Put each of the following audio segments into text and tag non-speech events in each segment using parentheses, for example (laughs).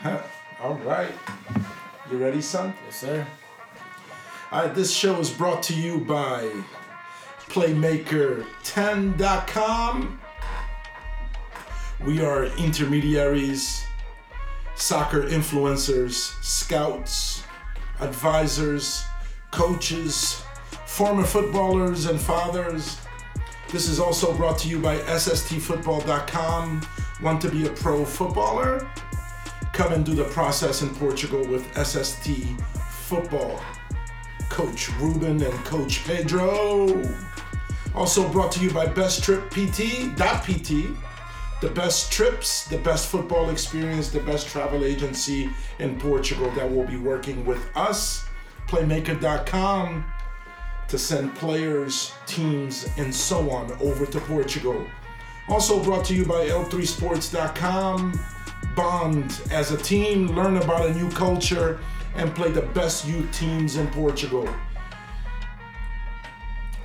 (laughs) All right. You ready, son? Yes, sir. All right, this show is brought to you by Playmaker10.com. We are intermediaries, soccer influencers, scouts, advisors, coaches, former footballers, and fathers. This is also brought to you by SSTFootball.com. Want to be a pro footballer? Come and do the process in Portugal with SST Football. Coach Ruben and Coach Pedro. Also brought to you by Best Trip PT, PT, the best trips, the best football experience, the best travel agency in Portugal that will be working with us, Playmaker.com, to send players, teams, and so on over to Portugal. Also brought to you by L3Sports.com. Bond as a team, learn about a new culture, and play the best youth teams in Portugal.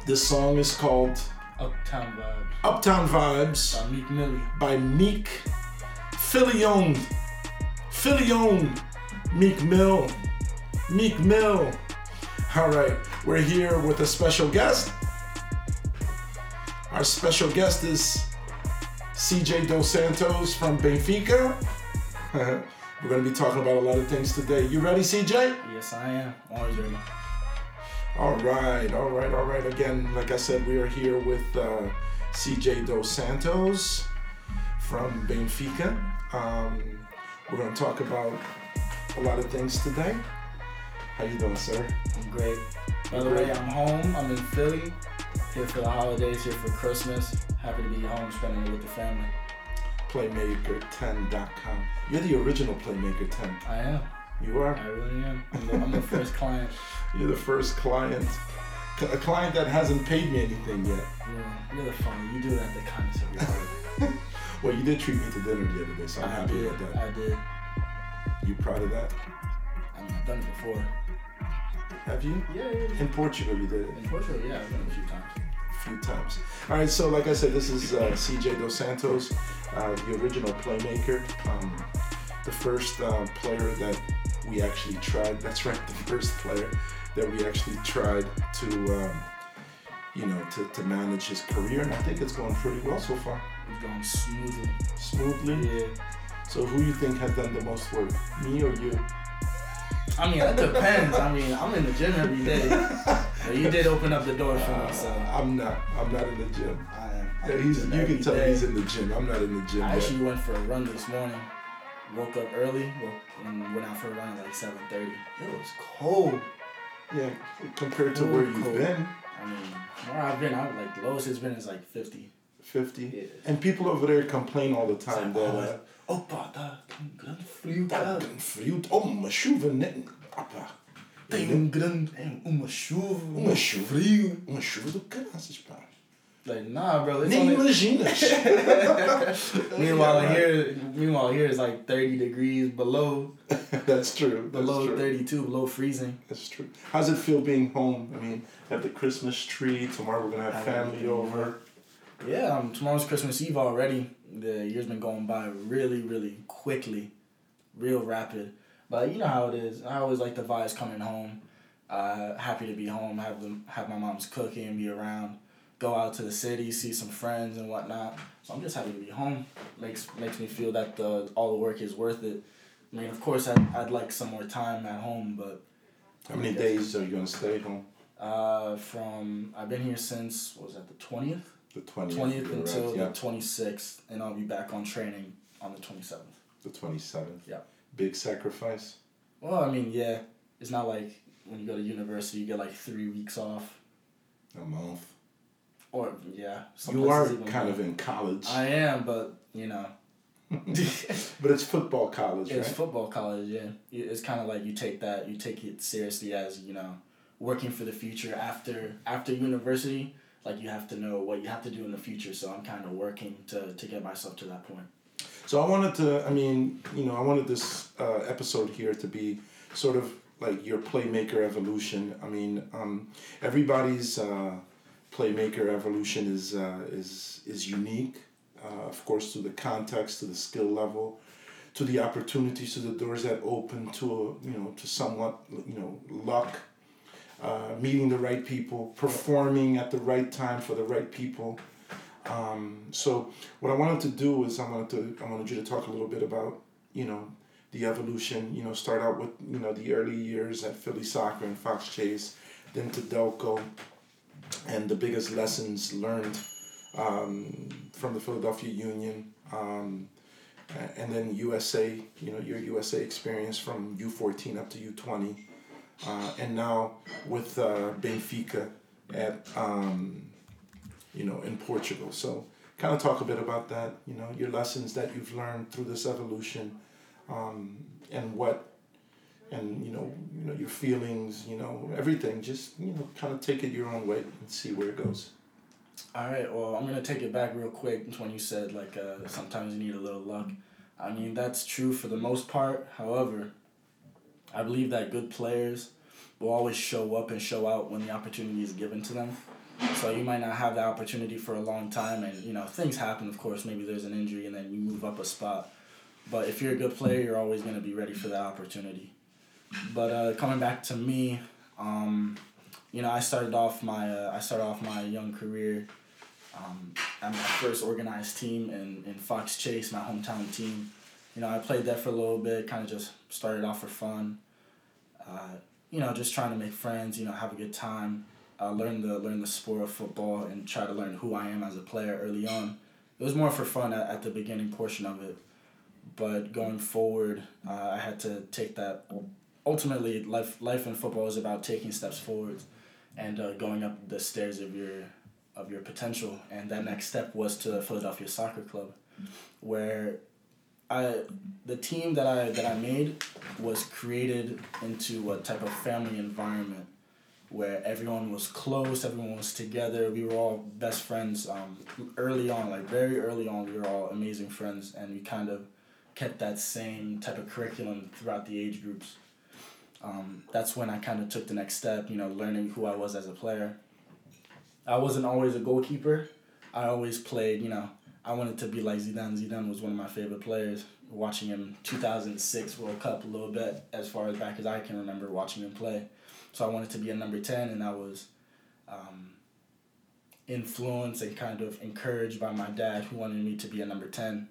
This song is called Uptown Vibes. Uptown Vibes By Meek Millie. by Meek. Philly owned. Meek Mill. Meek Mill. All right, we're here with a special guest. Our special guest is CJ Dos Santos from Benfica. (laughs) we're going to be talking about a lot of things today. You ready, CJ? Yes, I am. Always ready. All right, all right, all right. Again, like I said, we are here with uh, CJ Dos Santos from Benfica. Um, we're going to talk about a lot of things today. How you doing, sir? I'm great. By the way, I'm home. I'm in Philly. Here for the holidays, here for Christmas. Happy to be home spending it with the family. Playmaker10.com. You're the original Playmaker 10. I am. You are. I really am. I'm the, I'm the first (laughs) client. You're the first client. A client that hasn't paid me anything yet. Yeah, you're the funny. You do that the kindness of your heart. Well, you did treat me to dinner the other day, so I'm I happy did. about that. I did. You proud of that? I mean, I've done it before. Have you? Yeah, yeah, yeah. In Portugal, you did it. In Portugal, yeah, I've done it a few times. Few times. All right, so like I said, this is uh, CJ Dos Santos, uh, the original playmaker, um, the first uh, player that we actually tried. That's right, the first player that we actually tried to, um, you know, to, to manage his career, and I think it's going pretty well so far, It's going smoothly. smoothly. Yeah. So who do you think has done the most work, me or you? I mean, it depends. I mean, I'm in the gym every day. (laughs) But you did open up the door for me, so Uh, I'm not. I'm not in the gym. I am. Yeah, he's, you can tell day. he's in the gym. I'm not in the gym. I yet. actually went for a run this morning. Woke up early and went out for a run at like 7.30. It was cold. Yeah, compared to where you've cold. been, I mean, where I've been, I like the lowest it's been is like 50. 50. Yeah. And people over there complain all the time that. Uh, Opa, tá tão grande frio, tá cara. tão frio. Oh, uma chuva, né? Opa. Tem um grande, é uma chuva, Uma chuva. frio. Uma chuva do caraças, pá. Like, nah, bro. It's Nem only, imaginas. (laughs) (laughs) meanwhile, Yeah, here, meanwhile, here is like 30 degrees below, (laughs) That's true. That's below 32, below freezing. That's true. How's it feel being home? I mean, have the Christmas tree. Tomorrow we're gonna have Have family everything, over. Yeah, um, tomorrow's Christmas Eve already. The year's been going by really, really quickly, real rapid. But you know how it is. I always like the vibes coming home. Uh, happy to be home. Have them, have my mom's cooking, be around, go out to the city, see some friends and whatnot. So I'm just happy to be home. Makes makes me feel that the all the work is worth it. I mean, of course, I'd, I'd like some more time at home, but How many days are you gonna stay home? uh, from I've been here since what was that the twentieth. The twentieth. twentieth until yeah. the twenty sixth, and I'll be back on training on the twenty seventh. The twenty seventh. Yeah. Big sacrifice. Well, I mean, yeah, it's not like when you go to university, you get like three weeks off, A month. or yeah. You are kind more. of in college, I am, but you know, (laughs) but it's football college, it's right? football college. Yeah, it's kind of like you take that, you take it seriously as you know, working for the future after after university. Like you have to know what you have to do in the future. So I'm kind of working to to get myself to that point. So I wanted to, I mean, you know, I wanted this uh, episode here to be sort of like your playmaker evolution. I mean, um, everybody's uh, playmaker evolution is uh, is is unique, uh, of course, to the context, to the skill level, to the opportunities, to the doors that open, to you know, to somewhat you know luck, uh, meeting the right people, performing at the right time for the right people. Um, so what I wanted to do is I wanted to I wanted you to talk a little bit about you know the evolution. You know, start out with you know the early years at Philly Soccer and Fox Chase, then to Delco, and the biggest lessons learned um, from the Philadelphia Union. Um, and then USA, you know, your USA experience from U14 up to U20. Uh, and now with uh, Benfica at, um, you know, in Portugal. So kind of talk a bit about that, you know, your lessons that you've learned through this evolution um, and what, and, you know, you know, your feelings, you know, everything. Just, you know, kind of take it your own way and see where it goes. All right, well, I'm gonna take it back real quick when you said like uh, sometimes you need a little luck. I mean that's true for the most part. However, I believe that good players will always show up and show out when the opportunity is given to them. So you might not have the opportunity for a long time, and you know things happen. Of course, maybe there's an injury, and then you move up a spot. But if you're a good player, you're always gonna be ready for that opportunity. But uh, coming back to me, um, you know, I started off my uh, I started off my young career um, at my first organized team in, in Fox Chase, my hometown team. You know, I played there for a little bit, kind of just started off for fun. Uh, you know, just trying to make friends. You know, have a good time. Uh, learn the learn the sport of football and try to learn who I am as a player early on. It was more for fun at, at the beginning portion of it, but going forward, uh, I had to take that. Ultimately, life life in football is about taking steps forward and uh, going up the stairs of your of your potential. And that next step was to Philadelphia Soccer Club, where I the team that I that I made was created into a type of family environment where everyone was close, everyone was together. We were all best friends. Um, early on, like very early on, we were all amazing friends, and we kind of kept that same type of curriculum throughout the age groups um, that's when I kind of took the next step, you know, learning who I was as a player. I wasn't always a goalkeeper. I always played, you know, I wanted to be like Zidane. Zidane was one of my favorite players. Watching him 2006 World Cup a little bit, as far as back as I can remember watching him play. So I wanted to be a number 10, and I was um, influenced and kind of encouraged by my dad, who wanted me to be a number 10.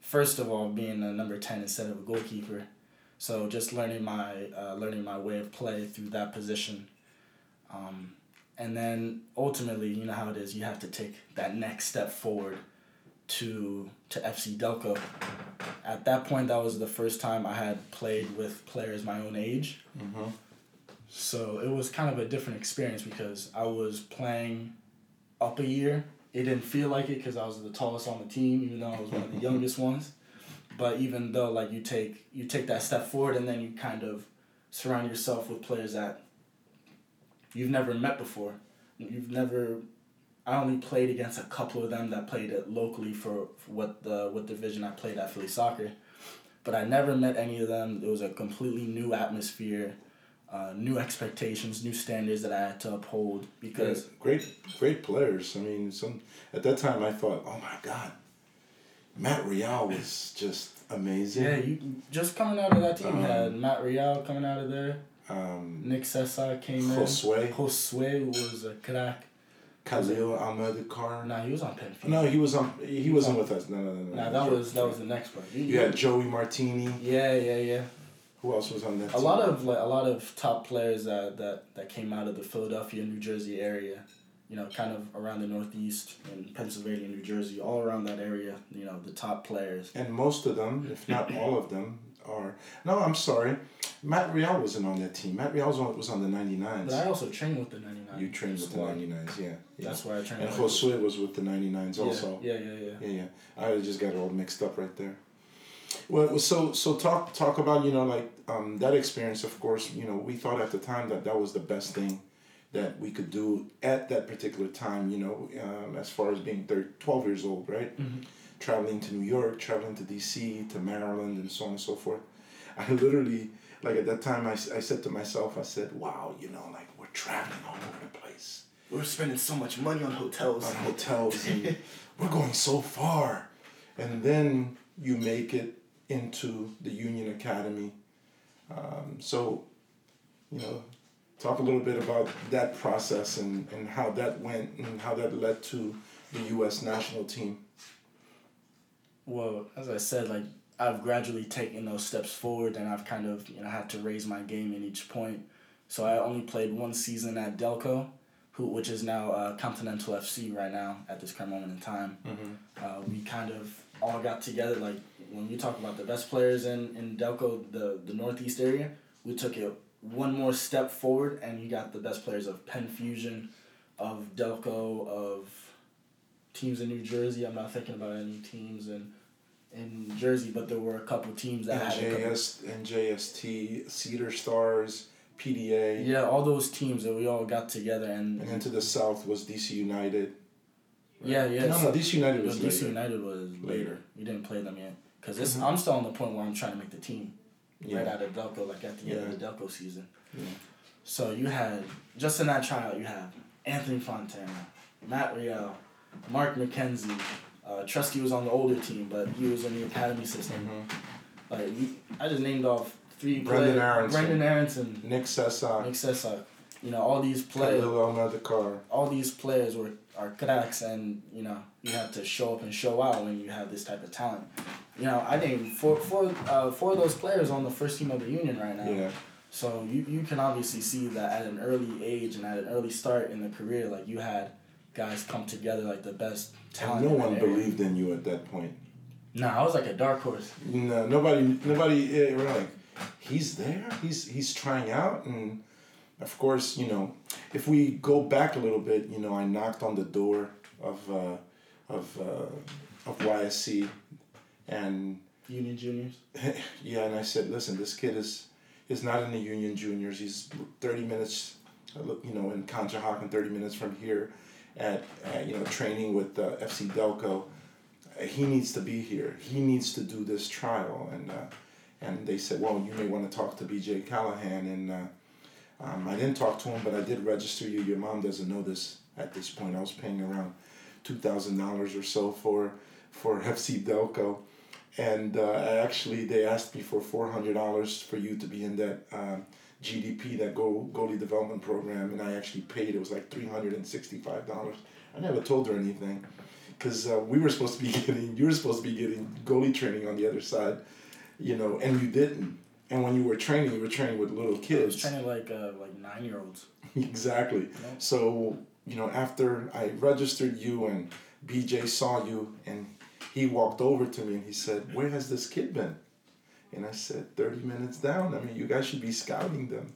First of all, being a number 10 instead of a goalkeeper so just learning my uh, learning my way of play through that position, um, and then ultimately, you know how it is. You have to take that next step forward to to FC Delco. At that point, that was the first time I had played with players my own age. Mm-hmm. So it was kind of a different experience because I was playing up a year. It didn't feel like it because I was the tallest on the team, even though I was one of the (laughs) youngest ones but even though like you take you take that step forward and then you kind of surround yourself with players that you've never met before you've never I only played against a couple of them that played it locally for, for what the what division I played at Philly Soccer, but I never met any of them. It was a completely new atmosphere, uh, new expectations, new standards that I had to uphold because yeah, great great players. I mean, some at that time I thought, oh my God, Matt Real was just amazing. Yeah, you just coming out of that team, um, had Matt Real coming out of there. Um, Nick Sessa came Josue. in. Josue was a crack. Khalil Ahmed Car. Nah, he was on Penn Fusion. No, he was on. He, he wasn't with us. No, no, no. no Nah, that was that was the next one. You, you had Joey Martini. Yeah, yeah, yeah. Who else was on that? A team? lot of like a lot of top players that that that came out of the Philadelphia, New Jersey area you know, kind of around the Northeast and Pennsylvania, New Jersey, all around that area, you know, the top players. And most of them, if not (clears throat) all of them, are. No, I'm sorry. Matt Real wasn't on that team. Matt Real was on was on the 99s. But I also trained with the 99s. You trained with the 99s, yeah. yeah. That's why I trained And Josue was with the 99s also. Yeah, yeah, yeah. Yeah, yeah. I just got it all mixed up right there. Well, so so talk talk about you know like um, that experience. Of course, you know we thought at the time that that was the best thing that we could do at that particular time, you know, um, as far as being 30, 12 years old, right? Mm-hmm. Traveling to New York, traveling to DC, to Maryland, and so on and so forth. (laughs) I literally, like at that time, I, I said to myself, I said, wow, you know, like traveling all over the place. We're spending so much money on hotels. On hotels, and (laughs) we're going so far. And then you make it into the Union Academy. Um, so, you know, talk a little bit about that process and, and how that went and how that led to the U.S. national team. Well, as I said, like I've gradually taken those steps forward, and I've kind of you know had to raise my game in each point. So I only played one season at Delco, who which is now uh, Continental FC right now at this current moment in time. Mm-hmm. Uh, we kind of all got together like when you talk about the best players in in Delco, the the Northeast area. We took it one more step forward, and you got the best players of Penn Fusion, of Delco, of teams in New Jersey. I'm not thinking about any teams in in Jersey, but there were a couple teams that had a couple, NJST, Cedar Stars, PDA, yeah, all those teams that we all got together and, and then to the south was DC United. yeah, yeah. no, no, DC United no, was DC later. United was later. Later. We didn't play them yet because Mhm. I'm still on the point where I'm trying to make the team Yeah. right out of Delco, like at the end of the Delco season. Yeah. So you had just in that tryout, you have Anthony Fontana, Matt Real, Mark McKenzie. Uh, Trusty was on the older team, but he was in the academy system. Mhm. Like I just named off three Brendan players. Aronson. Brendan Aronson, Nick Sessa, Nick Sessa. You know all these players. Khalil Elmer Dakar. all these players were are cracks, and you know you have to show up and show out when you have this type of talent. You know, I think four four uh, four of those players on the first team of the union right now. Yeah. So you, you can obviously see that at an early age and at an early start in the career, like you had guys come together like the best talent. And no one believed in you at that point. Nah, I was like a dark horse. No, nobody, nobody. Yeah, we're like, he's there. He's he's trying out, and of course, you know, if we go back a little bit, you know, I knocked on the door of uh, of uh, of YSC, and Union juniors. (laughs) yeah, and I said, listen, this kid is is not in the Union Juniors. He's thirty minutes, uh, you know, in Conshohocken, thirty minutes from here, at, at you know training with uh, FC Delco. Uh, He needs to be here. He needs to do this trial, and uh, and they said, well, you may want to talk to B.J. Callahan, and uh, um, I didn't talk to him, but I did register you. Your mom doesn't know this at this point. I was paying around two thousand dollars or so for for (laughs) FC Delco and uh, actually they asked me for four hundred dollars for you to be in that um, GDP, that goal goalie development program, and I actually paid. It was like three hundred and sixty-five dollars. I never told her anything, because uh, we were supposed to be (laughs) getting, you were supposed to be getting goalie training on the other side, you know, and you didn't. And when you were training, you were training with little kids. training like uh, like nine year olds. (laughs) exactly. So, you know, after I registered you and BJ saw you and he walked over to me and he said, Where has this kid been? And I said, 30 minutes down. I mean, you guys should be scouting them,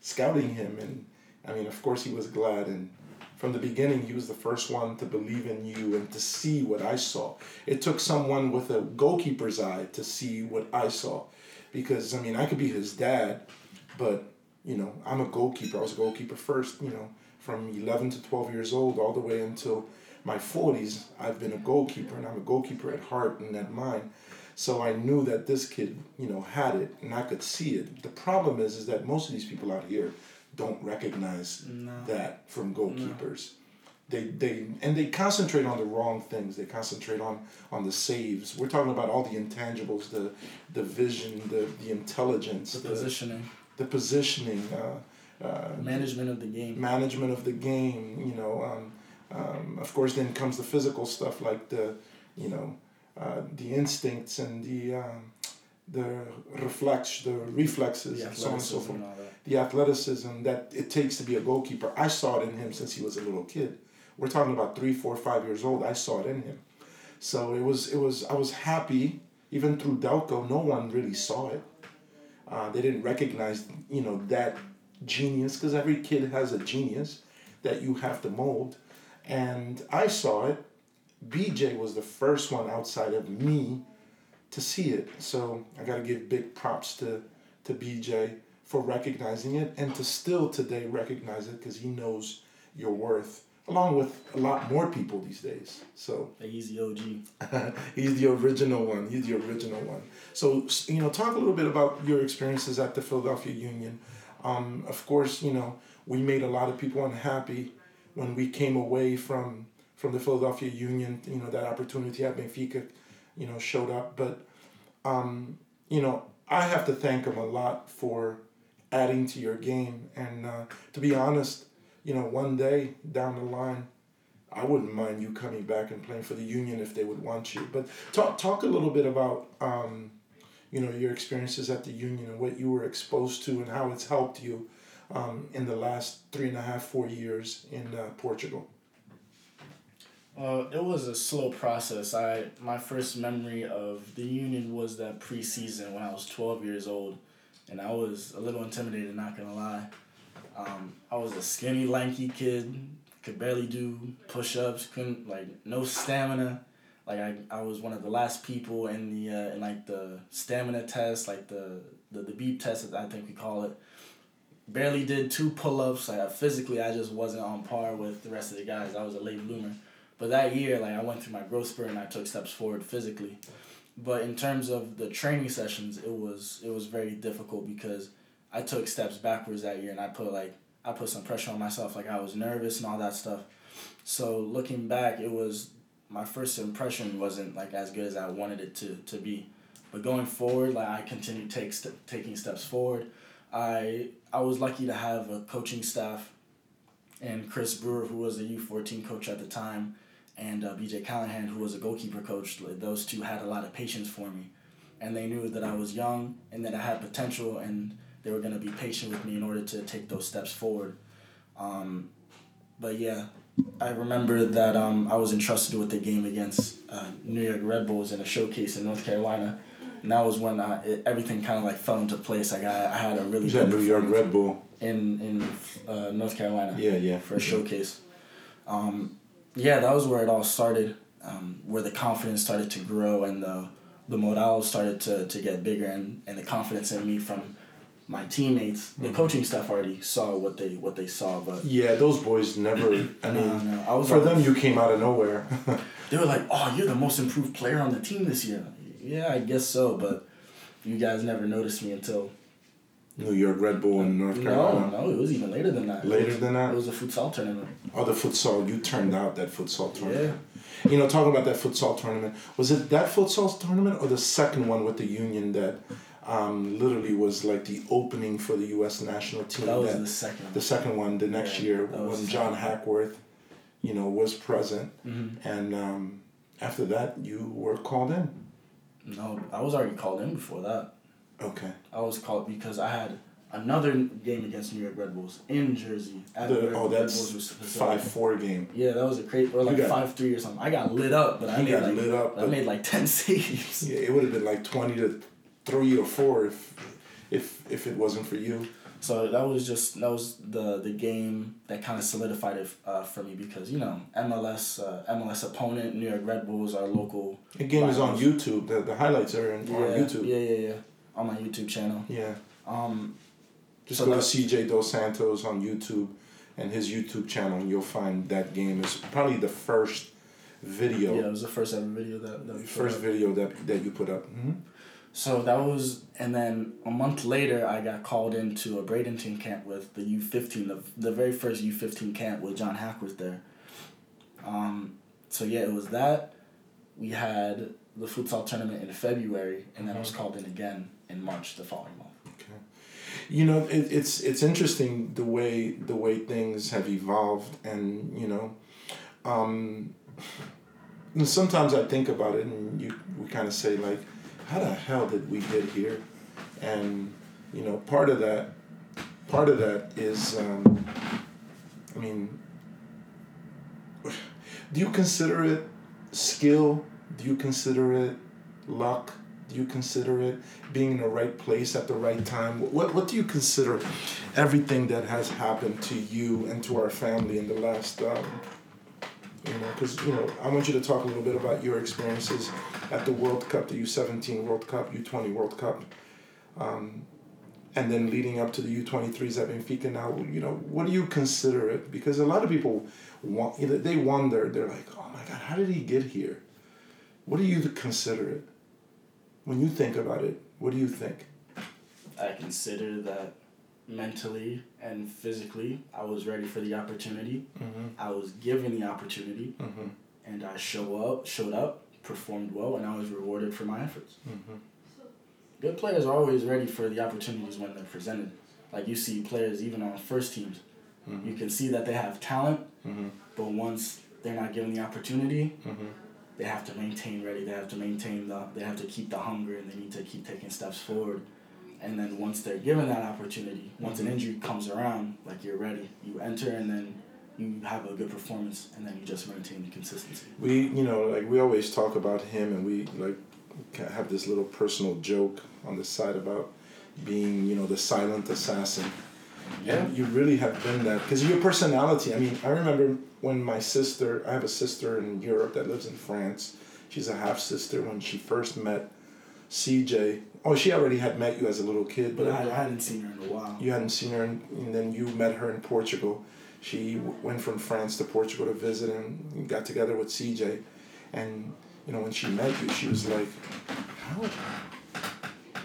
scouting him. And I mean, of course, he was glad. And from the beginning, he was the first one to believe in you and to see what I saw. It took someone with a goalkeeper's eye to see what I saw. Because, I mean, I could be his dad, but, you know, I'm a goalkeeper. I was a goalkeeper first, you know, from 11 to 12 years old all the way until my 40s. I've been a goalkeeper, and I'm a goalkeeper at heart and at mind. So I knew that this kid, you know, had it, and I could see it. The problem is, is that most of these people out here don't recognize No. that from goalkeepers. They, they and they concentrate on the wrong things. They concentrate on on the saves. We're talking about all the intangibles, the the vision, the the intelligence, The the, positioning, the positioning, uh, uh, management of the game. management of the game. You know, um, um, of course, then comes the physical stuff like the, you know, uh, the instincts and the um, the reflex, the reflexes, The and so on and so forth and the athleticism that it takes to be a goalkeeper. I saw it in him since he was a little kid. We're talking about three, four, five years old. I saw it in him. So it was, it was. I was happy. Even through Delco, no one really saw it. Uh, they didn't recognize, you know, that genius because every kid has a genius that you have to mold. And I saw it. BJ was the first one outside of me to see it. So I got to give big props to to BJ for recognizing it and to still today recognize it because he knows your worth along with a lot more people these days. So he's The OG. (laughs) he's the original one. He's the original one. So you know, talk a little bit about your experiences at the Philadelphia Union. Um, of course, you know we made a lot of people unhappy when we came away from from the Philadelphia Union. You know that opportunity at Benfica, you know, showed up. But um, you know, I have to thank him a lot for adding to your game. And uh, to be honest, you know, one day down the line, I wouldn't mind you coming back and playing for the Union if they would want you. But talk talk a little bit about um, you know your experiences at the Union and what you were exposed to and how it's helped you um, in the last three and a half four years in uh, Portugal. Uh, it was a slow process. I my first memory of the Union was that preseason when I was twelve years old, and I was a little intimidated. Not gonna lie, um, I was a skinny, lanky kid could barely do push ups, couldn't like no stamina. Like I, I was one of the last people in the uh, in like the stamina test, like the the, the beep test I think we call it. Barely did two pull ups. Like physically I just wasn't on par with the rest of the guys. I was a late bloomer. But that year, like I went through my growth spurt and I took steps forward physically. But in terms of the training sessions, it was it was very difficult because I took steps backwards that year and I put like I put some pressure on myself, like I was nervous and all that stuff. So looking back, it was my first impression wasn't like as good as I wanted it to, to be. But going forward, like I continued take st- taking steps forward. I I was lucky to have a coaching staff, and Chris Brewer, who was a U fourteen coach at the time, and uh, B.J. Callahan, who was a goalkeeper coach. Those two had a lot of patience for me, and they knew that I was young and that I had potential and they were going to be patient with me in order to take those steps forward. Um, but yeah, I remember that um, I was entrusted with the game against uh, New York Red Bulls in a showcase in North Carolina. And that was when I, it, everything kind of like fell into place. Like I, I had a really good New York Red Bull in in uh, North Carolina. Yeah, yeah. For a showcase. Um, yeah, that was where it all started. Um, where the confidence started to grow and the the modal started to, to get bigger and, and the confidence in me from my teammates, the mm-hmm. coaching staff already saw what they what they saw, but yeah, those boys never. I (clears throat) mean, no, no. I was for like, them, you came out of nowhere. (laughs) they were like, "Oh, you're the most improved player on the team this year." Yeah, I guess so, but you guys never noticed me until New York Red Bull in North Carolina. No, no, it was even later than that. Later was, than that. It was a futsal tournament. Oh, the futsal! You turned out that futsal tournament. Yeah. You know, talking about that futsal tournament, was it that futsal tournament or the second one with the union that um, literally was like the opening for the U.S. national team. That was that, the second. The second one, the next yeah, year, when John Hackworth, you know, was present, mm-hmm. and um, after that, you were called in. No, I was already called in before that. Okay. I was called because I had another game against New York Red Bulls in Jersey. At the, oh, that's five four game. Yeah, that was a crazy or like got, five three or something. I got lit up, but I made like, lit up. I made like ten (laughs) saves. Yeah, it would have been like twenty to three or four if if if it wasn't for you. So that was just that was the the game that kind of solidified it uh, for me because you know MLS uh, MLS opponent New York Red Bulls our local. The game is on YouTube. The, the highlights are in, yeah, on YouTube. Yeah, yeah, yeah. On my YouTube channel. Yeah. Um, just so go to CJ Dos Santos on YouTube, and his YouTube channel, and you'll find that game is probably the first video. Yeah, it was the first ever video that. that first video that that you put up. Mm-hmm. So that was, and then a month later, I got called into a Bradenton camp with the U fifteen, the the very first U fifteen camp with John Hackworth there. Um, so yeah, it was that. We had the futsal tournament in February, and then I was mm-hmm. called in again in March the following month. Okay, you know it, it's it's interesting the way the way things have evolved, and you know, um, sometimes I think about it, and you we kind of say like how the hell did we get here? And you know, part of that, part of that is, um, I mean, do you consider it skill? Do you consider it luck? Do you consider it being in the right place at the right time? What What do you consider everything that has happened to you and to our family in the last um, you know, because you know, I want you to talk a little bit about your experiences at the World Cup, the U seventeen World Cup, U twenty World Cup, um, and then leading up to the U twenty threes at Benfica. Now, you know, what do you consider it? Because a lot of people want, you know, they wonder. They're like, oh my God, how did he get here? What do you consider it? When you think about it, what do you think? I consider that mentally and physically, I was ready for the opportunity. Mm-hmm. I was given the opportunity, mm-hmm. and I show up, showed up, performed well, and I was rewarded for my efforts. Mm-hmm. good players are always ready for the opportunities when they're presented. Like you see players even on first teams, Mm-hmm. you can see that they have talent, Mm-hmm. but once they're not given the opportunity, Mm-hmm. They have to maintain ready. They have to maintain the. They have to keep the hunger, and they need to keep taking steps forward. And then once they're given that opportunity, once an injury comes around, like you're ready, you enter, and then you have a good performance, and then you just maintain the consistency. We, you know, like we always talk about him, and we like have this little personal joke on the side about being, you know, the silent assassin. And you really have been that because your personality. I mean, I remember when my sister. I have a sister in Europe that lives in France. She's a half sister. When she first met CJ, oh, she already had met you as a little kid, But I, I hadn't seen her in a while. you hadn't seen her, and, and then you met her in Portugal. She w- went from France to Portugal to visit, and got together with CJ. And you know, when she met you, she was like, "How?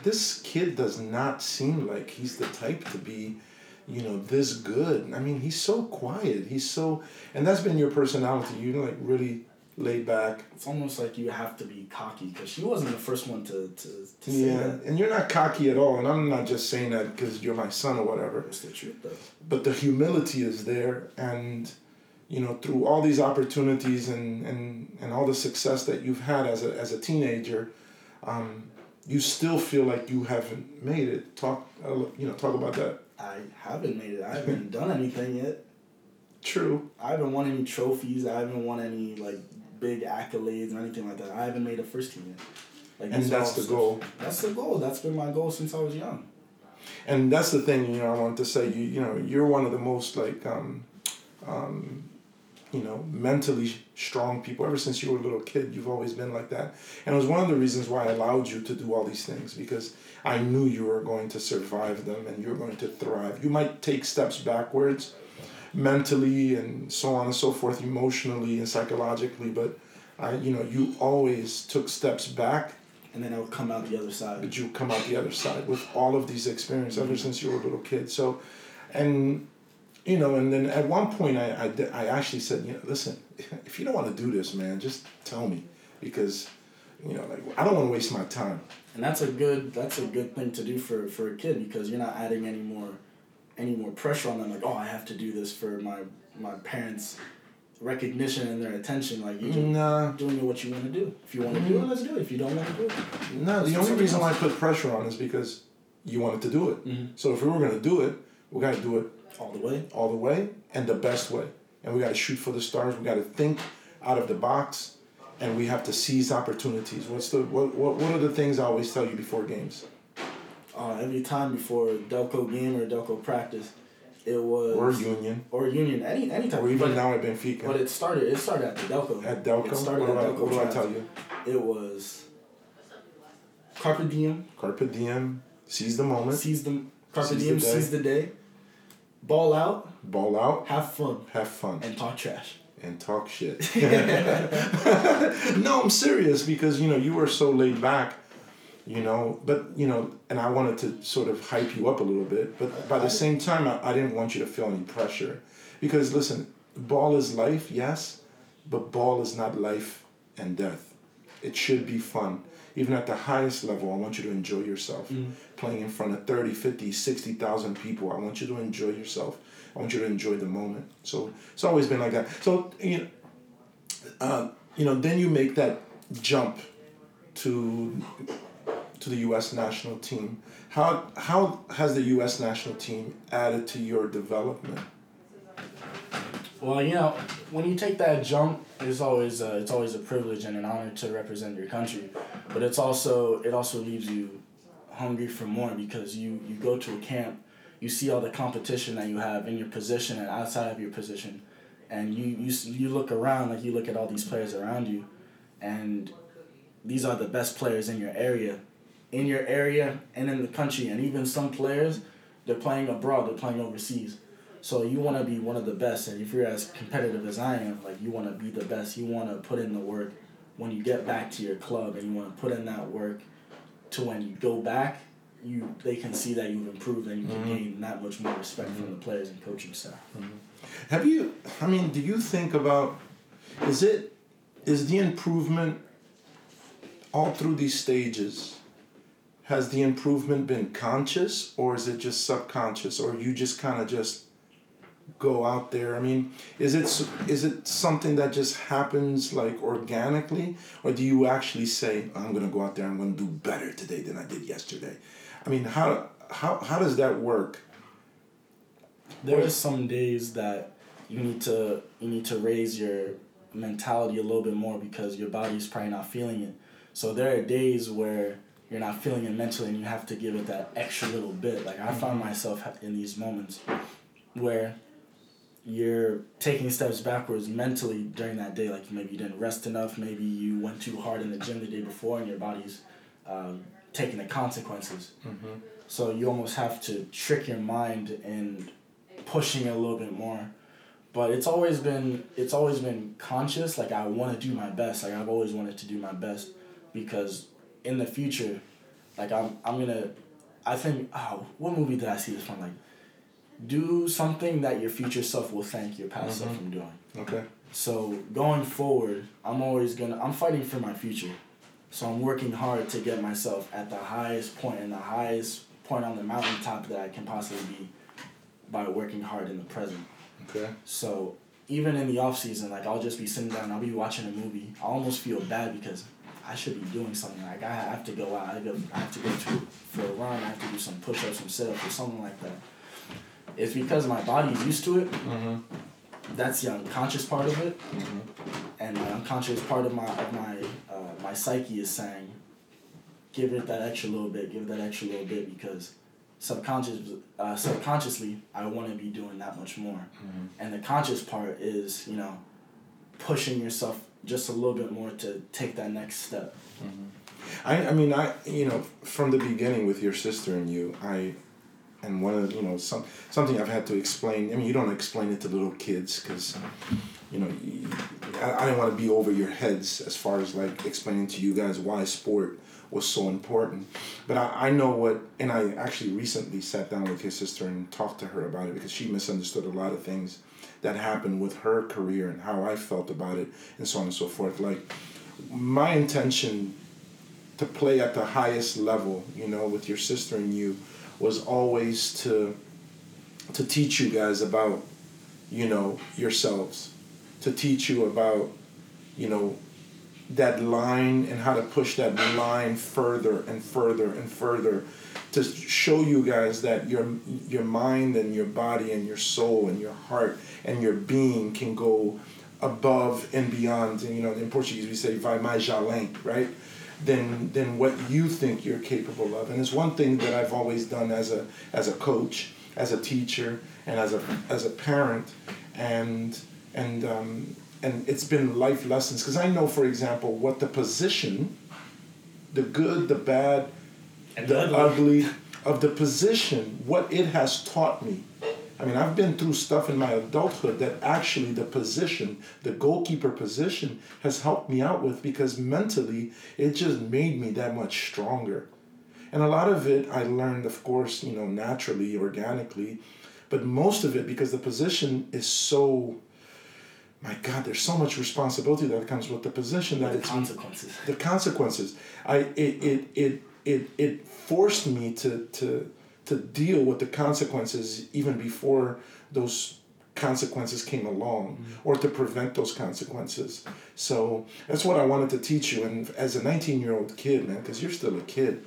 This kid does not seem like he's the type to be, you know, this good. I mean, he's so quiet. He's so, and that's been your personality. You like really laid back. It's almost like you have to be cocky because she wasn't the first one to, to, to say Yeah, that. and you're not cocky at all. And I'm not just saying that because you're my son or whatever. It's the truth, though. but the humility is there and you know through all these opportunities and, and, and all the success that you've had as a, as a teenager um, you still feel like you haven't made it talk uh, you know talk about that I haven't made it. I haven't done anything yet. true I haven't won any trophies. I haven't won any like big accolades or anything like that. I haven't made a first team yet. Like and that's the stuff- goal That's the goal. That's been my goal since I was young. and that's the thing you know i want to say you, you know you're one of the most like um, um, you know mentally strong people ever since you were a little kid you've always been like that and it was one of the reasons why i allowed you to do all these things because i knew you were going to survive them and you were going to thrive you might take steps backwards mentally and so on and so forth emotionally and psychologically but I, you know you always took steps back And then I would come out the other side. but you come out the other side with all of these experiences ever since you were a little kid. So, and you know, and then at one point I, I, I actually said, you know, listen, (laughs) if you don't want to do this, man, just tell me because, you know, like I don't want to waste my time. And that's a good that's a good thing to do for, for a kid because you're not adding any more any more pressure on them like, oh I have to do this for my my parents recognition and their attention. Like you just Nah, doing what you want to do. If you want to do it, let's do it. If you don't want to do it. no. Let's The only reason why I put pressure on is because you wanted to do it. Mm-hmm. So if we were gonna do it, we gotta do it All the way. all the way and the best way. And we got to shoot for the stars. We got to think out of the box, and we have to seize opportunities. What's the what, what, what are the things I always tell you before games Uh, every time before Delco game or Delco practice, it was or Union or Union any any type. or even but, now at Benfica but it started it started at the Delco. at Delco? It What started do, at I, Delco. what do I tell you? It was Carpe diem, Carpe diem, seize the moment, seize the Carpe Seize diem, day. seize the day, ball out, ball out, have fun, have fun, and talk trash. and talk shit. (laughs) (laughs) no, I'm serious because you know you were so laid back, you know. But you know, and I wanted to sort of hype you up a little bit, but by the same time, I, I didn't want you to feel any pressure, because listen, ball is life, yes, but ball is not life and death. It should be fun. Even at the highest level, I want you to enjoy yourself. Playing in front of 30, 50, 60,000 people, I want you to enjoy yourself. I want you to enjoy the moment. So it's always been like that. So, you know, uh, you know, then you make that jump to to the U.S. national team. How how has the U.S. national team added to your development? Well, you know, when you take that jump, it's always uh, it's always a privilege and an honor to represent your country, but it's also it also leaves you hungry for more because you you go to a camp, you see all the competition that you have in your position and outside of your position, and you you you look around like you look at all these players around you, and these are the best players in your area, in your area and in the country, and even some players, they're playing abroad, they're playing overseas. So you want to be one of the best, and if you're as competitive as I am, like you want to be the best. You want to put in the work when you get back to your club, and you want to put in that work to when you go back, you they can see that you've improved, and you can mm-hmm. gain that much more respect from the mm-hmm. players and coaching staff. Mm-hmm. Have you? I mean, do you think about? Is it? Is the improvement all through these stages? has the improvement been conscious or is it just subconscious or you just kind of just go out there? I mean is it is it something that just happens like organically? Or do you actually say i'm going to go out there i'm going to do better today than i did yesterday i mean how how, how does that work? There are some days that you need to you need to raise your mentality a little bit more because your body's probably not feeling it. So there are days where you're not feeling it mentally and you have to give it that extra little bit. Like I mm-hmm. found myself in these moments where you're taking steps backwards mentally during that day. Like maybe you didn't rest enough, maybe you went too hard in the gym the day before and your body's um, taking the consequences. Mm-hmm. So you almost have to trick your mind and pushing it a little bit more. But it's always been it's always been conscious. Like I want to do my best. Like I've always wanted to do my best because in the future, like I'm I'm gonna, I think oh what movie did I see this from like, do something that your future self will thank your past mm-hmm. self from doing. Okay. So going forward, I'm always gonna I'm fighting for my future, so I'm working hard to get myself at the highest point and the highest point on the mountaintop that I can possibly be, by working hard in the present. Okay. So even in the off season, like I'll just be sitting down, I'll be watching a movie. I almost feel bad because I should be doing something. Like I have to go out. I, go, I have to go to for a run. I have to do some push ups, some sit ups, or something like that. It's because my body's used to it. Mm-hmm. That's the unconscious part of it, mm-hmm. and my unconscious part of my of my uh, my psyche is saying, give it that extra little bit, give it that extra little bit because subconscious uh, subconsciously I want to be doing that much more, mm-hmm. and the conscious part is you know pushing yourself just a little bit more to take that next step. Mm-hmm. I, I mean I you know from the beginning with your sister and you I and one of you know some something I've had to explain I mean you don't explain it to little kids because you know I, I didn't want to be over your heads as far as like explaining to you guys why sport was so important but I, I know what and I actually recently sat down with his sister and talked to her about it because she misunderstood a lot of things that happened with her career and how I felt about it and so on and so forth. Like my intention to play at the highest level, you know, with your sister and you was always to to teach you guys about, you know, yourselves. To teach you about, you know, that line and how to push that line further and further and further to show you guys that your your mind and your body and your soul and your heart and your being can go above and beyond. And you know, in Portuguese we say vai mais além, right? Than than what you think you're capable of. And it's one thing that I've always done as a as a coach, as a teacher, and as a as a parent, and and um, and it's been life lessons. Because I know, for example, what the position, the good, the bad, and the ugly of the position, what it has taught me I mean, I've been through stuff in my adulthood that actually the position, the goalkeeper position, has helped me out with because mentally it just made me that much stronger. And a lot of it I learned, of course, you know, naturally, organically, but most of it because the position is so. My God, there's so much responsibility that comes with the position that the it's consequences. The consequences. I it it it it, it forced me to to to deal with the consequences even before those consequences came along mm-hmm. or to prevent those consequences. So that's what I wanted to teach you. And as a 19 year old kid, man, because you're still a kid,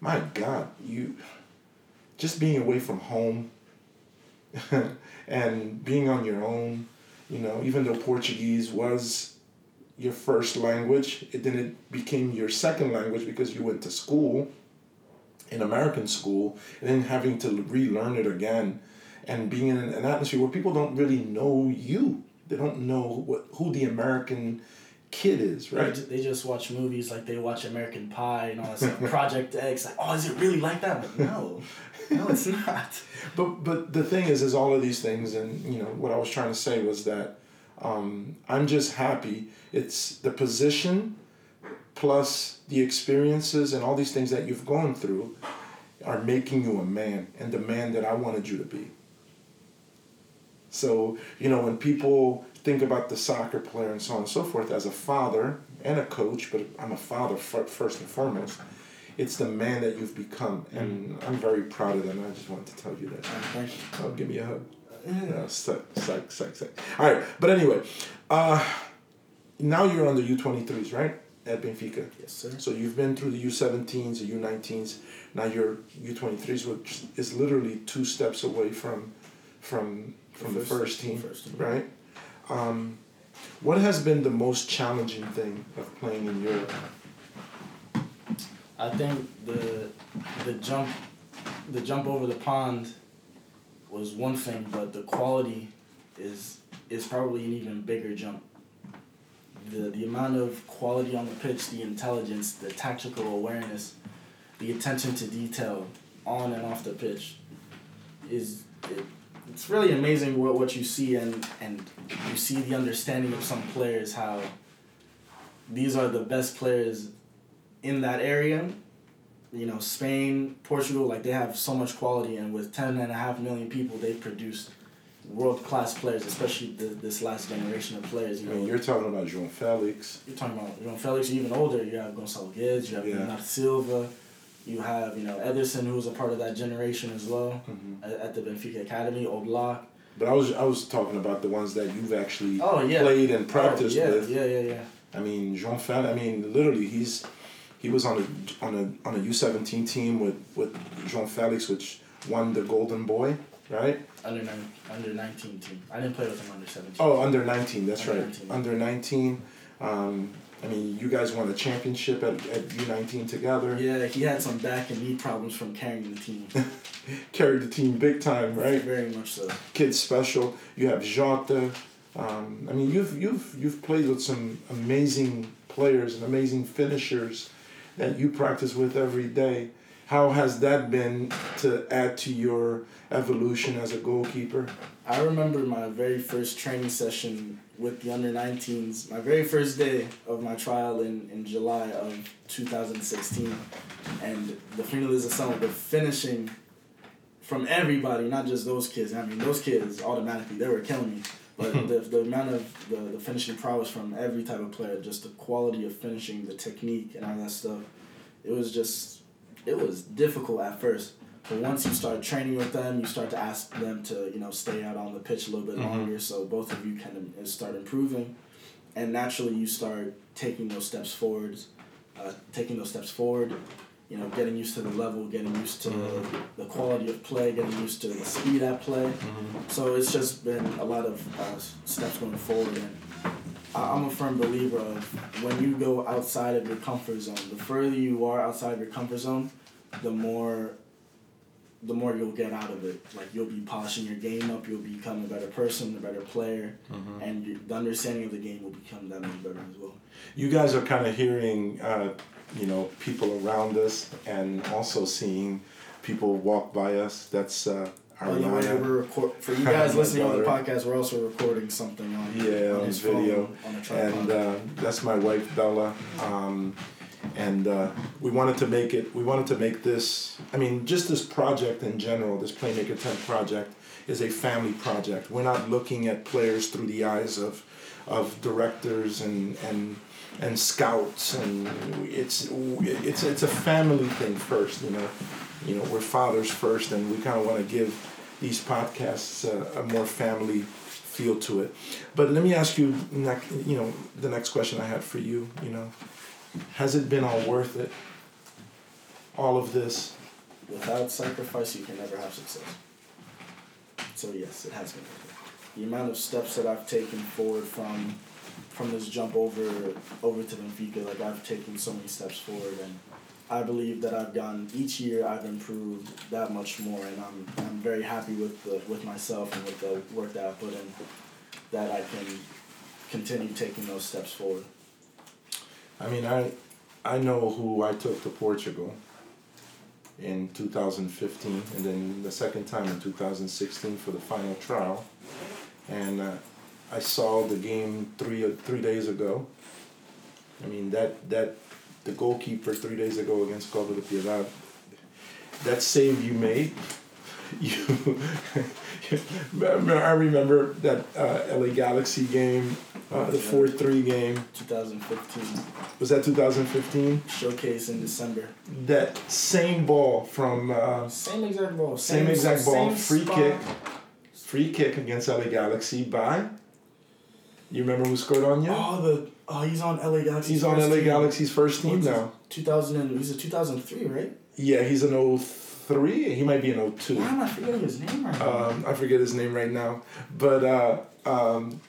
my God, you just being away from home (laughs) and being on your own, you know, even though Portuguese was your first language, it, then it became your second language because you went to school in American school and then having to relearn it again and being in an atmosphere where people don't really know you. They don't know what who the American kid is, right? They just watch movies like they watch American Pie and all that stuff. Project X, like, oh, is it really like that? But no, no, it's not. (laughs) But but the thing is, is all of these things, and you know what I was trying to say was that um, I'm just happy. It's the position plus the experiences and all these things that you've gone through are making you a man and the man that I wanted you to be. So, you know, when people think about the soccer player and so on and so forth, as a father and a coach, but I'm a father first and foremost, it's the man that you've become, and I'm very proud of that. And I just wanted to tell you that. Thank you. Oh, give me a hug. No, psych, psych, psych, psych. All right, but anyway, uh, now you're on the U twenty threes, right? At Benfica. Yes, sir. So you've been through the U seventeens, the U nineteens. Now you're U twenty threes, which is literally two steps away from, from from the first- first team, first team. right? Um, what has been the most challenging thing of playing in Europe? I think the the jump the jump over the pond was one thing, but the quality is is probably an even bigger jump. The the amount of quality on the pitch, the intelligence, the tactical awareness, the attention to detail on and off the pitch is it, it's really amazing what, what you see and and you see the understanding of some players how these are the best players in that area. You know spain portugal like they have so much quality and with 10 and a half million people they've produced world class players especially the, this last generation of players I you know mean, you're talking about João Felix. you're talking about João Felix, even older. You have Gonçalo Guedes, you have Yeah. Silva, you have you know Ederson, who was a part of that generation as well Mhm. at, at the Benfica Academy. Oblak. But I was I was talking about the ones that you've actually Oh yeah. played and practiced oh, yeah, with. Yeah, yeah, yeah. I mean, Jean Fel. I mean, literally, he's he was on a on a on a U seventeen team with with João Felix, which won the Golden Boy, right? Under nine, under nineteen team. I didn't play with him under seventeen. Oh, under nineteen. That's Under right. 19. Under nineteen. Um, I mean, you guys won a championship at, at U nineteen together. Yeah, he had some back and knee problems from carrying the team. (laughs) Carried the team big time, right? Very much so. Kids special. You have Jota. Um, I mean, you've you've you've played with some amazing players and amazing finishers that you practice with every day. How has that been to add to your evolution as a goalkeeper? I remember my very first training session with the under 19s, my very first day of my trial in, in July of 2016. And the finalização, the finishing from everybody, not just those kids. I mean, those kids automatically, they were killing me. But (laughs) the, the amount of the, the finishing prowess from every type of player, just the quality of finishing, the technique, and all that stuff, it was just, it was difficult at first. But once you start training with them, you start to ask them to, you know, stay out on the pitch a little bit Mhm. longer so both of you can start improving. And naturally, you start taking those steps forwards, uh, taking those steps forward, you know, getting used to the level, getting used to Mhm. the quality of play, getting used to the speed at play. So it's just been a lot of uh, steps going forward, and I'm a firm believer of when you go outside of your comfort zone. The further you are outside of your comfort zone, the more, the more you'll get out of it. Like you'll be polishing your game up, you'll become a better person, a better player, and the understanding of the game will become that much better as well. You guys are kind of hearing, uh, you know, people around us, and also seeing people walk by us. That's uh, The way, we're record for you (laughs) guys listening on the podcast. We're also recording something on Yeah, on his video. phone, on and uh, that's my wife Bella. Um, and uh, we wanted to make it. We wanted to make this. I mean, just this project in general, this Playmaker Ten project, is a family project. We're not looking at players through the eyes of, of directors and and and scouts, and it's it's it's a family thing first. You know, you know we're fathers first, and we kind of want to give these podcasts a, a more family feel to it. But let me ask you, you know, the next question I had for you, you know, has it been all worth it? All of this? Without sacrifice, you can never have success. So yes, it has been. The amount of steps that I've taken forward from from this jump over over to Benfica, like I've taken so many steps forward, and I believe that I've gotten each year I've improved that much more, and I'm I'm very happy with the with myself and with the work that I put in, that I can continue taking those steps forward. I mean, I, I know who I took to Portugal in 2015, and then the second time in 2016 for the final trial. And uh, I saw the game three three days ago. I mean that that the goalkeeper three days ago against Cova da Piedade. That save you made, (laughs) you. (laughs) I remember that uh, LA Galaxy game, uh, the four three game. 2015 Was that two thousand fifteen? showcase in December. That same ball from uh, Same exact ball. Same exact ball, same free spot. kick. free kick against LA Galaxy by. You remember who scored on you? Oh the oh he's on LA Galaxy. He's on LA Galaxy's first team now. 2000 and he's a 2003 right? Yeah, he's an 03. He might be an 02. Why am I forgetting his name right now? Um, I forget his name right now, but uh, um,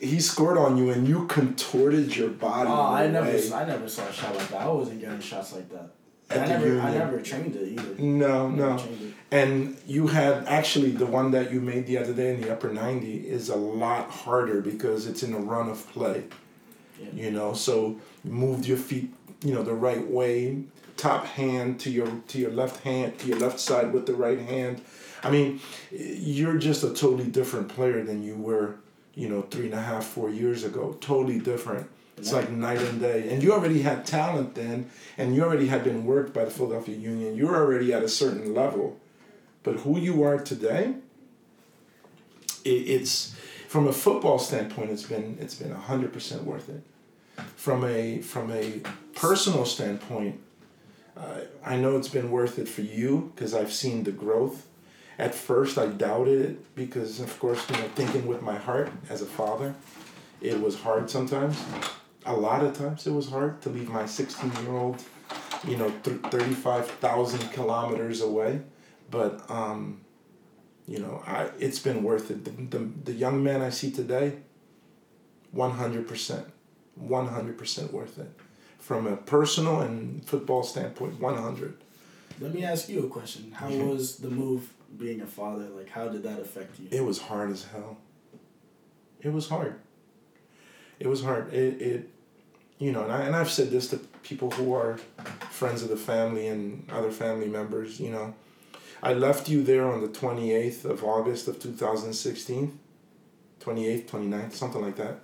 he scored on you and you contorted your body. Oh, I never, way. I never saw a shot like that. I wasn't getting shots like that. I never, I never trained it either. No, no. And you had actually the one that you made the other day in the upper 90 is a lot harder because it's in a run of play. Yeah. You know, so you moved your feet, you know, the right way, top hand to your to your left hand, to your left side with the right hand. I mean, you're just a totally different player than you were, you know, three and a half, four years ago. Totally different. It's like night and day. And you already had talent then, and you already had been worked by the Philadelphia Union. You're already at a certain level. But who you are today, it, it's from a football standpoint, it's been it's been hundred percent worth it. From a from a personal standpoint, uh, I know it's been worth it for you because I've seen the growth. At first, I doubted it because, of course, you know, thinking with my heart as a father, it was hard sometimes. A lot of times, it was hard to leave my sixteen-year-old, you know, th- thirty-five thousand kilometers away. But um, you know, I it's been worth it. The, the, the young man I see today, one hundred percent, one hundred percent worth it, from a personal and football standpoint, one hundred. Let me ask you a question. How Mhm. was the move being a father? Like, how did that affect you? It was hard as hell. It was hard. It was hard. It, it you know, and, I, and I've said this to people who are friends of the family and other family members, you know. I left you there on the 28th of August of 2016, 28th, 29th, something like that.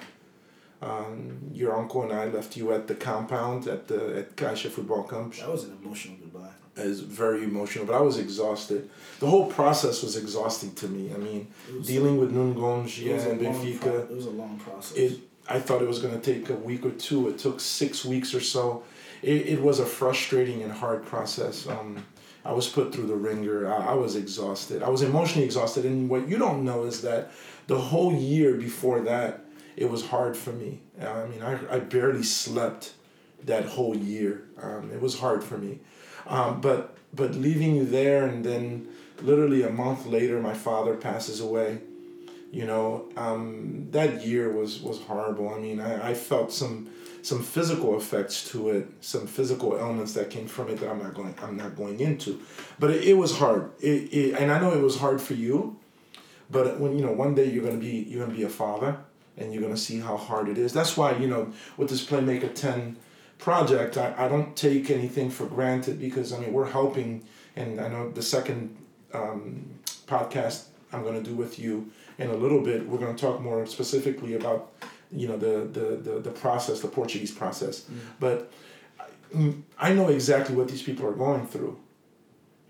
Um, your uncle and I left you at the compound at the at Caixa Football Camp. That was an emotional goodbye. It was very emotional, but I was exhausted. The whole process was exhausting to me. I mean, dealing with Nuno it Gongia was a and Benfica. pro- it was a long process. It I thought it was going to take a week or two. It took six weeks or so. It, it was a frustrating and hard process. Um, I was put through the ringer. I, I was exhausted. I was emotionally exhausted. And what you don't know is that the whole year before that, it was hard for me. I mean, I, I barely slept that whole year. Um, it was hard for me. Um, but but leaving you there and then literally a month later, my father passes away you know um, that year was was horrible i mean I, I felt some some physical effects to it some physical elements that came from it that i'm not going i'm not going into but it, it was hard it, it, and i know it was hard for you but when you know one day you're to be you're to be a father and you're going to see how hard it is. That's why you know with this playmaker 10 project I, I don't take anything for granted because i mean we're helping and i know the second um, podcast i'm going to do with you in a little bit we're going to talk more specifically about you know the the the, the process the portuguese process. But I- i know exactly what these people are going through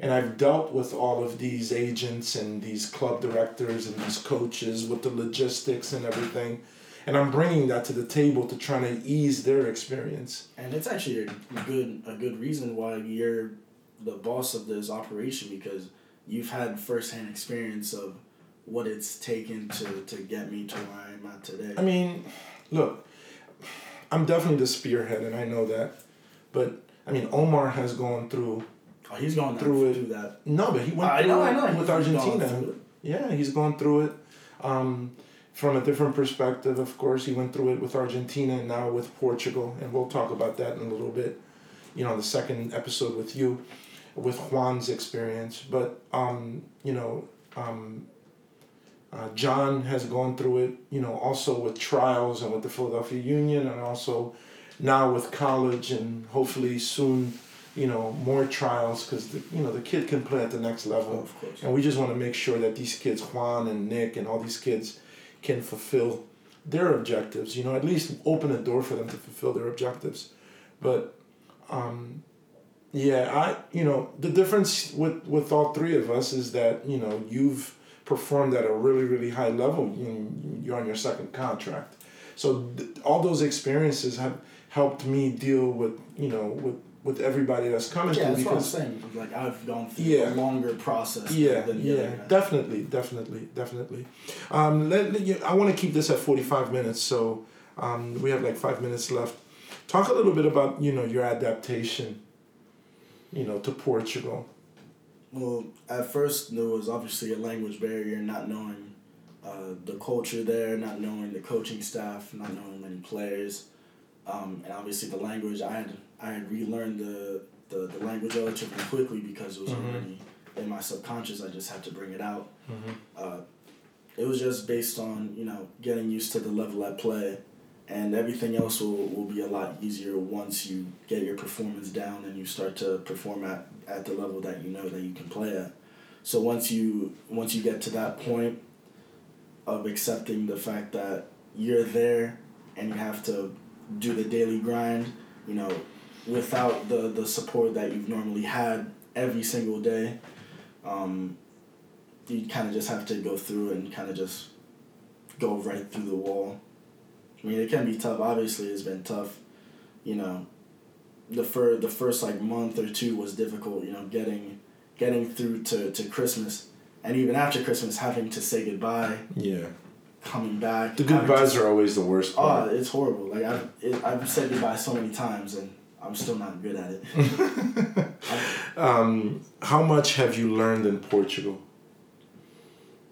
and i've dealt with all of these agents and these club directors and these coaches with the logistics and everything and i'm bringing that to the table to try to ease their experience and it's actually a good a good reason why you're the boss of this operation because you've had firsthand experience of what it's taken to, to get me to where I'm at today. I mean, look, I'm definitely the spearhead, and I know that. But I mean, Omar has gone through. Oh, he's going through it. through that. No, but he went I through know, it I know. with Argentina. Yeah, he's gone through it. Um, from a different perspective, of course, he went through it with Argentina and now with Portugal, and we'll talk about that in a little bit. You know, the second episode with you, with Juan's experience. But um, you know, um, uh, John has gone through it. You know, also with trials and with the Philadelphia Union, and also now with college, and hopefully soon, you know, more trials because you know the kid can play at the next level. Oh, of course. And we just want to make sure that these kids, Juan and Nick and all these kids, can fulfill their objectives. You know, at least open a door for them to fulfill their objectives. But, um, Yeah, I you know the difference with with all three of us is that you know you've performed at a really really high level. You you're on your second contract, so th- all those experiences have helped me deal with you know with with everybody that's coming Yeah, through that's what I'm because saying. Like I've gone through Yeah. a longer process. yeah than the yeah other definitely definitely definitely um, let, let you, i want to keep this at 45 minutes so um, we have like five minutes left talk a little bit about you know your adaptation you know to portugal Well, at first there was obviously a language barrier, not knowing uh, the culture there, not knowing the coaching staff, not knowing many players, um, and obviously the language. I had I had relearned the the, the language relatively quickly because it was Mhm. already in my subconscious. I just had to bring it out. Uh, it was just based on you know getting used to the level at play, and everything else will, will be a lot easier once you get your performance down and you start to perform at, at the level that you know that you can play at. So once you once you get to that point of accepting the fact that you're there and you have to do the daily grind, you know, without the the support that you've normally had every single day, um, you kind of just have to go through and kind of just go right through the wall. I mean, it can be tough. Obviously, it's been tough. You know, the fir- the first like month or two was difficult. You know, getting getting through to, to Christmas, and even after Christmas, having to say goodbye, yeah coming back. the goodbyes to- are always the worst Oh, it's horrible. Like I've it, I've said goodbye so many times, and I'm still not good at it. (laughs) um, how much have you learned in portugal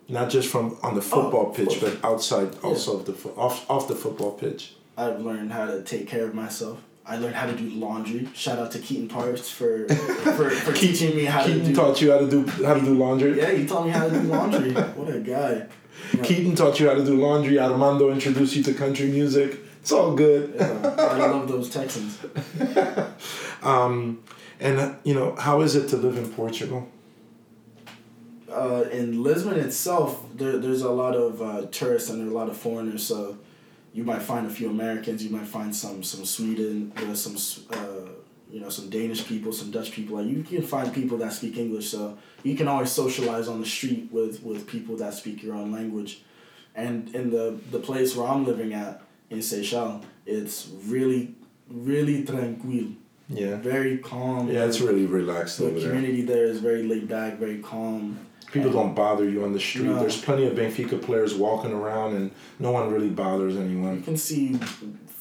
not just from on the football of pitch but outside also of the fo- off, off the football pitch I've learned how to take care of myself. I learned how to do laundry. Shout out to Keaton Parks for (laughs) for, for teaching me how to Keaton taught you how to do how to do laundry. Yeah, he taught me how to do laundry. what a guy. You (laughs) know, Keaton taught you how to do laundry. Armando introduced you to country music. It's all good. yeah, I love those Texans. (laughs) Um, and uh, you know, how is it to live in Portugal? Uh, in Lisbon itself, there, there's a lot of uh, tourists and there are a lot of foreigners. So you might find a few Americans. You might find some some Sweden. There's some uh, you know some Danish people, some Dutch people. Like you can find people that speak English. So you can always socialize on the street with with people that speak your own language. And in the the place where I'm living at in Seixal, it's really really tranquil, Yeah. very calm. Yeah, it's really relaxed the over there. The community there is very laid back, very calm. People don't bother you on the street. No. There's plenty of Benfica players walking around, and no one really bothers anyone. You can see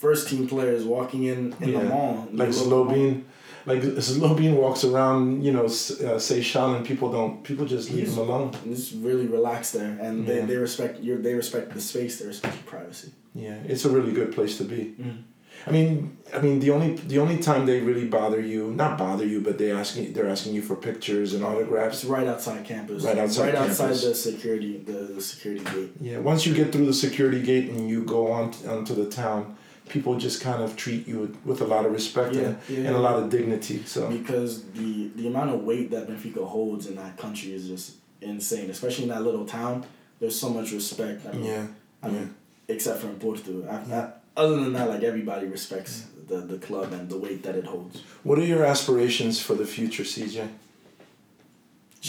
first team players walking in in the mall. Like local like Zlobin walks around, you know, uh, Seixal, and people don't. People just leave He's- him alone. And It's really relaxed there, and Yeah. they, they respect your they respect the space. They respect your privacy. Yeah, it's a really good place to be. Mm. I mean, I mean, the only the only time they really bother you, not bother you, but they asking they're asking you for pictures and autographs. It's right outside campus. Right outside Right outside the security the, the security gate. Yeah, once you get through the security gate and you go on onto the town, people just kind of treat you with, with a lot of respect Yeah, and, yeah. and a lot of dignity. So Because the the amount of weight that Benfica holds in that country is just insane. Especially in that little town, there's so much respect. I mean, yeah, I mean, except for in Porto. I, I, other than that, like everybody respects the, the club and the weight that it holds. What are your aspirations for the future, CJ?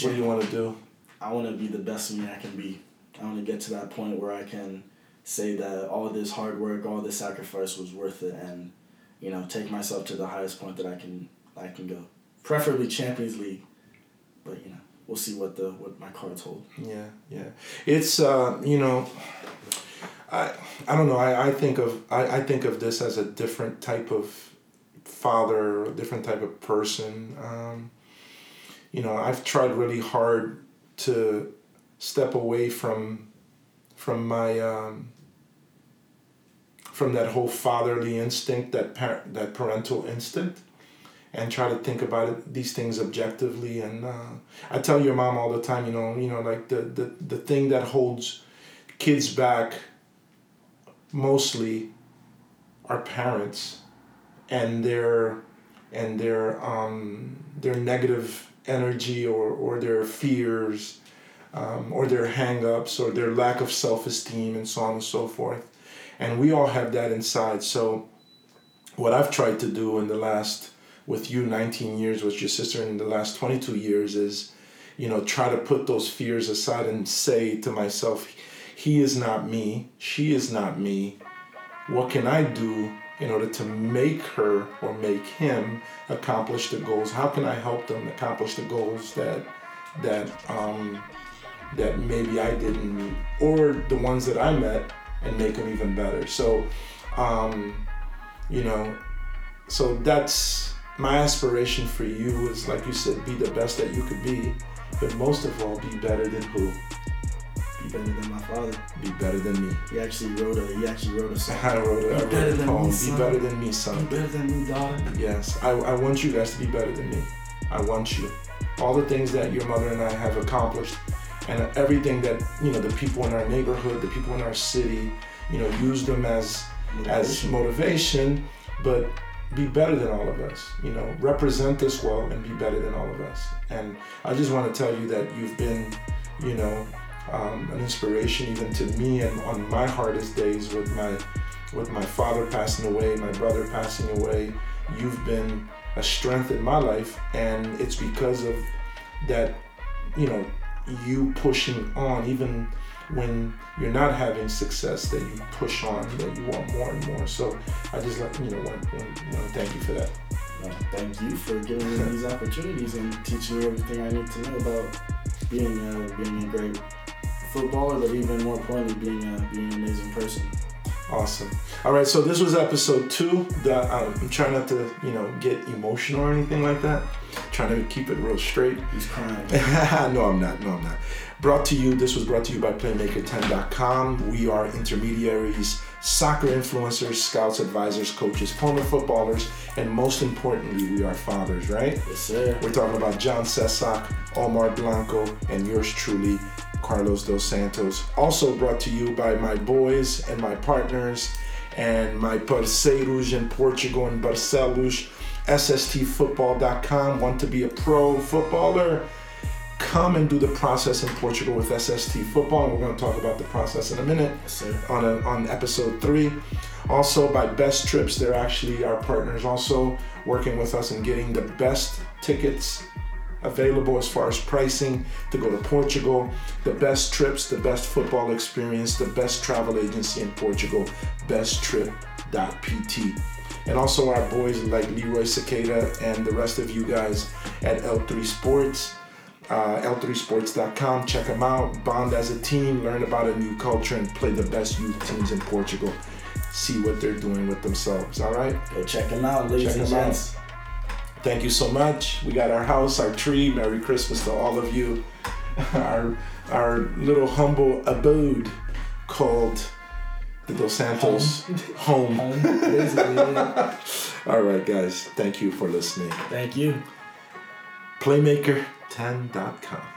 What do you want to do? I want to be the best me I can be. I want to get to that point where I can say that all this hard work, all this sacrifice was worth it, and you know, take myself to the highest point that I can I can go. Preferably Champions League, but you know, we'll see what the what my cards hold. Yeah, yeah. It's uh, you know, I I don't know. I, I think of I, I think of this as a different type of father, different type of person. Um, you know, I've tried really hard to step away from from my um, from that whole fatherly instinct, that par- that parental instinct, and try to think about it, these things objectively. And uh, I tell your mom all the time, you know, you know, like the the, the thing that holds kids back mostly our parents and their and their um, their negative energy or, or their fears um, or their hang-ups or their lack of self-esteem and so on and so forth. And we all have that inside. So what i've tried to do in the last with you 19 years with your sister in the last 22 years is you know try to put those fears aside and say to myself he is not me she is not me. What can i do in order to make her or make him accomplish the goals? How can i help them accomplish the goals that that um that maybe i didn't meet or the ones that i met and make them even better? So um you know so that's my aspiration for you is like you said be the best that you could be but most of all be better than who Be better than my father. be better than me He actually wrote a. He actually wrote a song. (laughs) i wrote a, I Be wrote better a than poem me, be son. better than me Be better than me, daughter. yes I, I want you guys to be better than me i want you all the things that your mother and i have accomplished and everything that you know the people in our neighborhood the people in our city you know use them as as motivation, but be better than all of us. You know, represent this well and be better than all of us. And I just want to tell you that you've been, you know, um, an inspiration even to me and on my hardest days with my with my father passing away, my brother passing away. You've been a strength in my life, and it's because of that, you know, you pushing on even when you're not having success that you push on that you want more and more so i just like you know want, want, want to thank you for that Uh, thank you for giving me these (laughs) opportunities and teaching me everything I need to know about being uh, being a great footballer, but even more importantly, being a, being an amazing person. awesome all right so this was episode two that um, i'm trying not to you know get emotional or anything like that trying to keep it real straight He's crying. (laughs) no, I'm not. No, I'm not. Brought to you, this was brought to you by Playmaker10.com. We are intermediaries, soccer influencers, scouts, advisors, coaches, former footballers, and most importantly, we are fathers, right? Yes, sir. We're talking about John Sesak, Omar Blanco, and yours truly, Carlos Dos Santos. Also brought to you by my boys and my partners and my parceiros in Portugal and Barcelos, SSTfootball.com. Want to be a pro footballer? Come and do the process in Portugal with SST Football, and we're going to talk about the process in a minute on a, on episode three. Also by Best Trips, they're actually our partners. Also working with us and getting the best tickets available as far as pricing to go to Portugal. The best trips, the best football experience, the best travel agency in Portugal. BestTrip.pt. And also our boys like Leroy Cicada and the rest of you guys at L3 Sports uh, L3Sports.com. Check them out. Bond as a team, learn about a new culture, and play the best youth teams in Portugal. See what they're doing with themselves. All right. Go check them out, ladies Check and him out. Thank you so much. We got our house, our tree. Merry Christmas to all of you. (laughs) Our our little humble abode called the Dos Santos home. Home, yeah. (laughs) All right, guys. Thank you for listening. Thank you. Playmaker10.com.